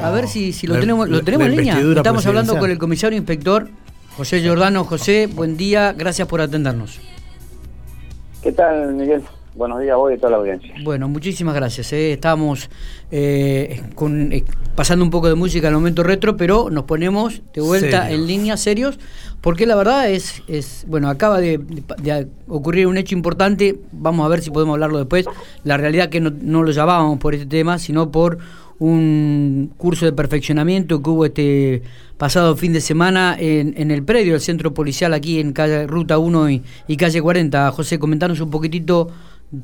A ver si, si lo tenemos, lo tenemos en línea. Estamos hablando con el comisario inspector José Giordano. José, buen día, gracias por atendernos. ¿Qué tal, Miguel? Buenos días a vos y a toda la audiencia. Bueno, muchísimas gracias. Eh. Estamos eh, con, eh, pasando un poco de música en el momento retro, pero nos ponemos de vuelta en línea serios, porque la verdad es, es bueno, acaba de, ocurrir un hecho importante, vamos a ver si podemos hablarlo después, la realidad que no, no lo llamábamos por este tema, sino por un curso de perfeccionamiento que hubo este pasado fin de semana en, en el predio del centro policial aquí en calle Ruta 1 y, calle 40. José, comentarnos un poquitito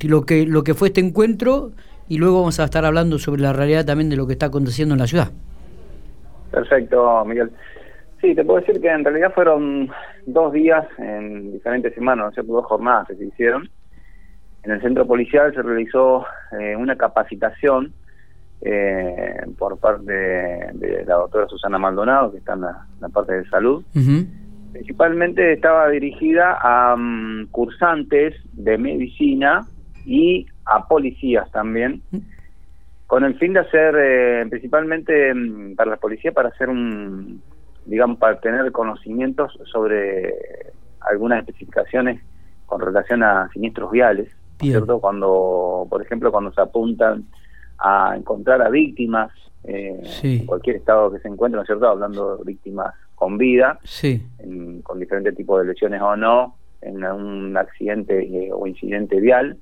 lo que, lo que fue este encuentro y luego vamos a estar hablando sobre la realidad también de lo que está aconteciendo en la ciudad. Perfecto, Miguel. Sí, te puedo decir que en realidad fueron dos días en diferentes semanas, ¿no dos jornadas que se hicieron. En el centro policial se realizó eh, una capacitación eh, por parte de, la doctora Susana Maldonado, que está en la, parte de salud. Principalmente estaba dirigida a mm, cursantes de medicina y a policías también, con el fin de hacer, eh, principalmente mm, para la policía, para hacer un, digamos, para tener conocimientos sobre algunas especificaciones con relación a siniestros viales, ¿cierto? Cuando, por ejemplo, cuando se apuntan a encontrar a víctimas eh, en cualquier estado que se encuentre, ¿no es cierto? Hablando de víctimas con vida, sí. con diferentes tipos de lesiones o no, en un accidente eh, o incidente vial,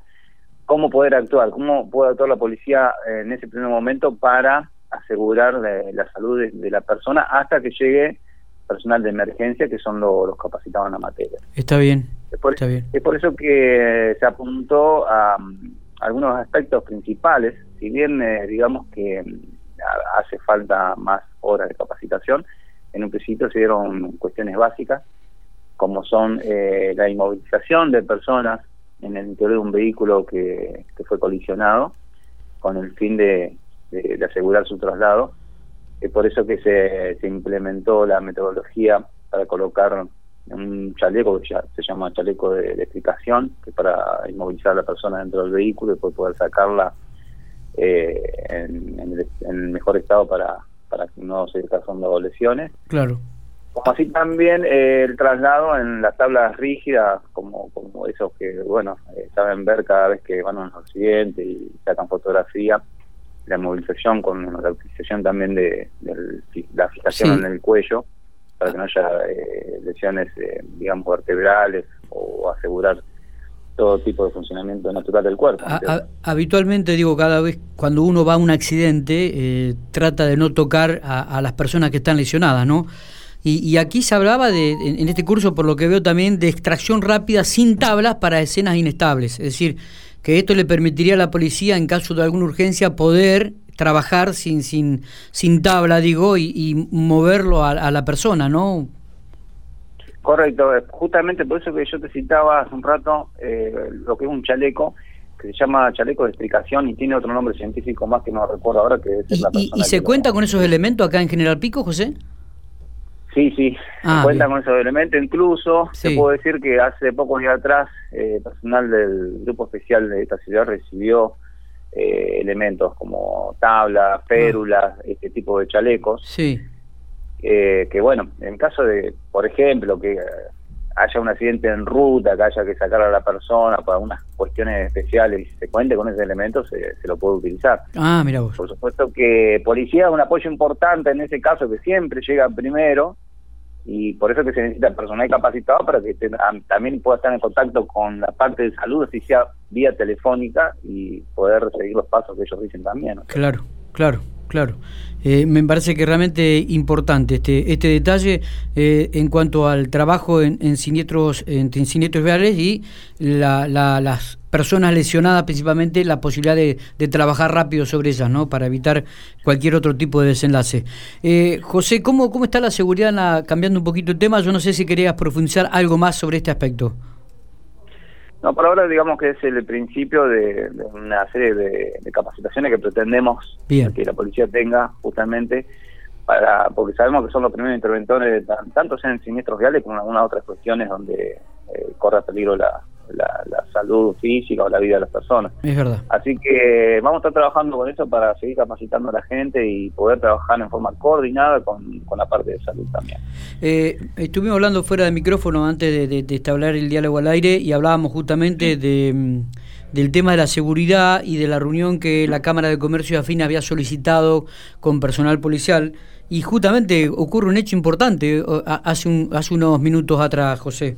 ¿cómo poder actuar? ¿Cómo puede actuar la policía en ese primer momento para asegurar la, salud de, la persona hasta que llegue personal de emergencia, que son los capacitados en la materia? Está bien. Es por, está bien. Es por eso que se apuntó a, algunos aspectos principales, si bien eh, digamos que mm, hace falta más horas de capacitación, en un principio se dieron cuestiones básicas, como son eh, la inmovilización de personas en el interior de un vehículo que, fue colisionado, con el fin de, asegurar su traslado. Es por eso que se, implementó la metodología para colocar un chaleco que ya se llama chaleco de, explicación, que es para inmovilizar a la persona dentro del vehículo y poder sacarla eh, en, el, mejor estado para, para que no se causando lesiones. Claro. Como así también eh, el traslado en las tablas rígidas, como, como esos que, bueno, eh, saben ver cada vez que van a un accidente y sacan fotografía, la movilización con la utilización también de, la fijación en el cuello, para que no haya eh, lesiones, digamos, vertebrales o asegurar todo tipo de funcionamiento natural del cuerpo. habitualmente, digo, cada vez cuando uno va a un accidente, eh, trata de no tocar a, las personas que están lesionadas, ¿no? Y, aquí se hablaba, de, en, este curso, por lo que veo también, de extracción rápida sin tablas para escenas inestables. Es decir, que esto le permitiría a la policía, en caso de alguna urgencia, poder trabajar sin, sin, sin tabla, digo, y, moverlo a, a la persona, ¿no? Correcto, justamente por eso que yo te citaba hace un rato eh, lo que es un chaleco, que se llama chaleco de explicación y tiene otro nombre científico más que no recuerdo ahora, que es la ¿Y, se cuenta con esos elementos acá en General Pico, José? Sí, sí, se ah, cuenta con esos elementos. Incluso se puede decir que hace pocos días atrás, eh, personal del Grupo Especial de esta ciudad recibió eh, elementos como tablas, férulas, este tipo de chalecos. Sí eh, que bueno, en caso de, por ejemplo, que haya un accidente en ruta, que haya que sacar a la persona para unas cuestiones especiales y se cuente con ese elemento, se, lo puede utilizar. Ah, mira vos. Por supuesto que policía es un apoyo importante en ese caso, que siempre llega primero, y por eso que se necesita personal capacitado para que también pueda estar en contacto con la parte de salud, así sea vía telefónica, y poder seguir los pasos que ellos dicen también. Claro, claro. Claro, eh, me parece que realmente importante este este detalle eh, en cuanto al trabajo en, en, siniestros reales y las personas lesionadas principalmente la posibilidad de, trabajar rápido sobre ellas, ¿no? Para evitar cualquier otro tipo de desenlace. Eh, José, ¿cómo cómo está la seguridad? cambiando un poquito el tema, yo no sé si querías profundizar algo más sobre este aspecto. No, por ahora digamos que es el principio de, una serie de, capacitaciones que pretendemos que la policía tenga justamente para porque sabemos que son los primeros interventores tanto en siniestros viales como en algunas otras cuestiones donde eh, corre peligro la, la, salud física o la vida de las personas. Es verdad. Así que vamos a estar trabajando con eso para seguir capacitando a la gente y poder trabajar en forma coordinada con, la parte de salud también. Eh, estuvimos hablando fuera de micrófono antes de, de, establecer el diálogo al aire y hablábamos justamente de, mm, del tema de la seguridad y de la reunión que la Cámara de Comercio de Afina había solicitado con personal policial. Y justamente ocurre un hecho importante hace, un, hace unos minutos atrás, José.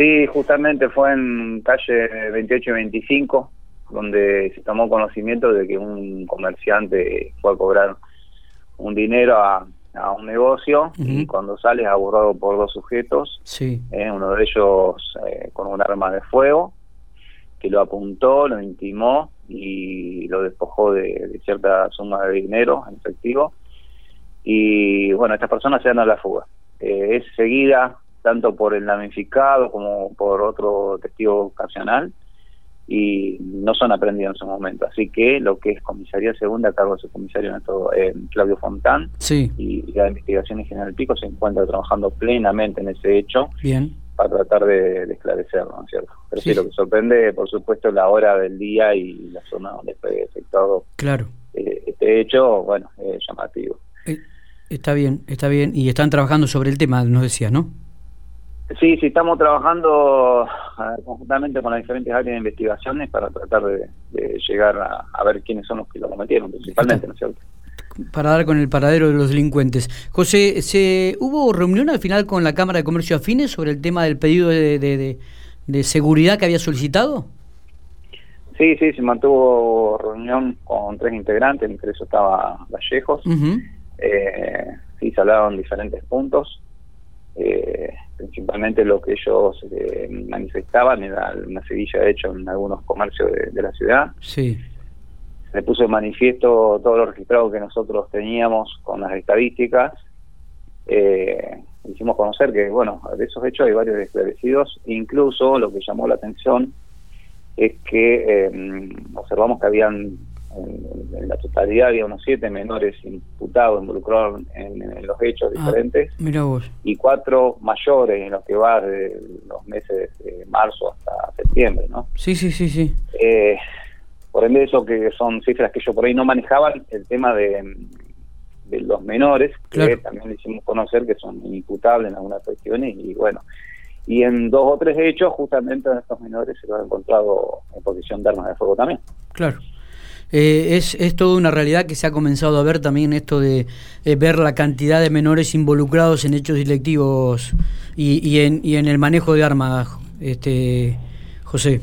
Sí, justamente fue en calle 28 y 25, donde se tomó conocimiento de que un comerciante fue a cobrar un dinero a, un negocio y cuando sale es abordado por dos sujetos, sí. Eh, uno de ellos eh, con un arma de fuego, que lo apuntó, lo intimó y lo despojó de, cierta suma de dinero en efectivo. Y bueno, estas personas se dan a la fuga. Eh, es seguida tanto por el damnificado como por otro testigo ocasional y no son aprendidos en su momento. Así que lo que es comisaría segunda a cargo de su comisario eh, Claudio Fontán y la investigación en General Pico se encuentra trabajando plenamente en ese hecho Bien. para tratar de, esclarecerlo, ¿no es cierto? Pero sí. lo que sorprende, por supuesto, la hora del día y la zona donde fue efectuado claro. Eh, este hecho, bueno, es llamativo. Eh, está bien, está bien. Y están trabajando sobre el tema, nos decías, ¿no? Sí, sí, estamos trabajando conjuntamente con las diferentes áreas de investigaciones para tratar de, llegar a, ver quiénes son los que lo cometieron, principalmente, ¿no es cierto? Para dar con el paradero de los delincuentes. José, ¿se ¿hubo reunión al final con la Cámara de Comercio Afines sobre el tema del pedido de, seguridad que había solicitado? Sí, sí, se mantuvo reunión con tres integrantes, entre eso estaba Vallejos. eh, sí, se hablaron diferentes puntos. Eh, principalmente lo que ellos eh, manifestaban era una sevilla hecho en algunos comercios de, la ciudad. Sí. Se puso en manifiesto todo lo registrado que nosotros teníamos con las estadísticas. Eh, hicimos conocer que, bueno, de esos hechos hay varios esclarecidos. Incluso lo que llamó la atención es que eh, observamos que habían en, la totalidad había unos siete menores imputados, involucrados en, los hechos ah, diferentes, y cuatro mayores en los que va de los meses de marzo hasta septiembre, ¿no? Sí, sí, sí, sí. Eh, por ende, eso que son cifras que yo por ahí no manejaba, el tema de, de los menores, que también le hicimos conocer que son imputables en algunas cuestiones, y bueno, y en dos o tres hechos, justamente a estos menores se los ha encontrado en posición de armas de fuego también. Claro. Eh, es, es toda una realidad que se ha comenzado a ver también esto de eh, ver la cantidad de menores involucrados en hechos delictivos y, y, en, y en el manejo de armas, este, José.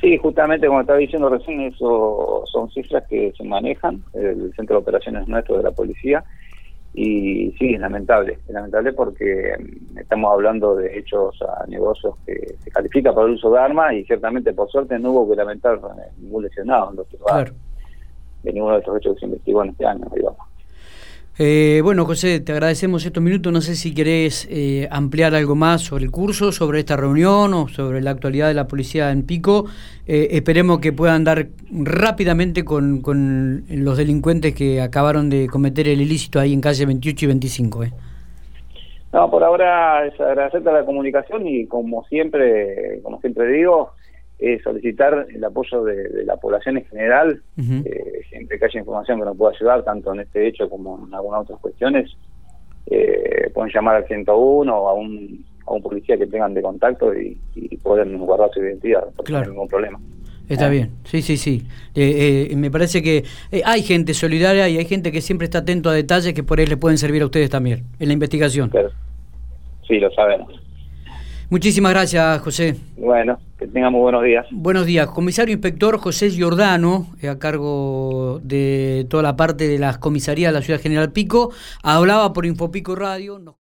Sí, justamente como estaba diciendo recién, eso son cifras que se manejan, el centro de operaciones nuestro de la policía, y sí, es lamentable, es lamentable porque mm, estamos hablando de hechos a negocios que se califica por el uso de armas y ciertamente por suerte no hubo que lamentar ningún lesionado en los claro. de ninguno de estos hechos que se investigó en este año, digamos. Eh, bueno, José, te agradecemos estos minutos. No sé si querés eh, ampliar algo más sobre el curso, sobre esta reunión o sobre la actualidad de la policía en Pico. Eh, esperemos que puedan dar rápidamente con, con, los delincuentes que acabaron de cometer el ilícito ahí en calle 28 y 25. No, por ahora es agradecerte la comunicación y como siempre, como siempre digo, es solicitar el apoyo de, la población en general, eh, siempre que haya información que nos pueda ayudar, tanto en este hecho como en algunas otras cuestiones, eh, pueden llamar al 101 o a un, a un policía que tengan de contacto y, pueden guardar su identidad, no hay ningún problema. Está ¿Eh? bien, sí, sí, sí. me parece que hay gente solidaria y hay gente que siempre está atento a detalles que por ahí le pueden servir a ustedes también en la investigación. sí, lo sabemos. Muchísimas gracias, José. Bueno, que tengamos buenos días. Buenos días. Comisario Inspector José Giordano, eh, a cargo de toda la parte de las comisarías de la Ciudad General Pico, hablaba por Infopico Radio.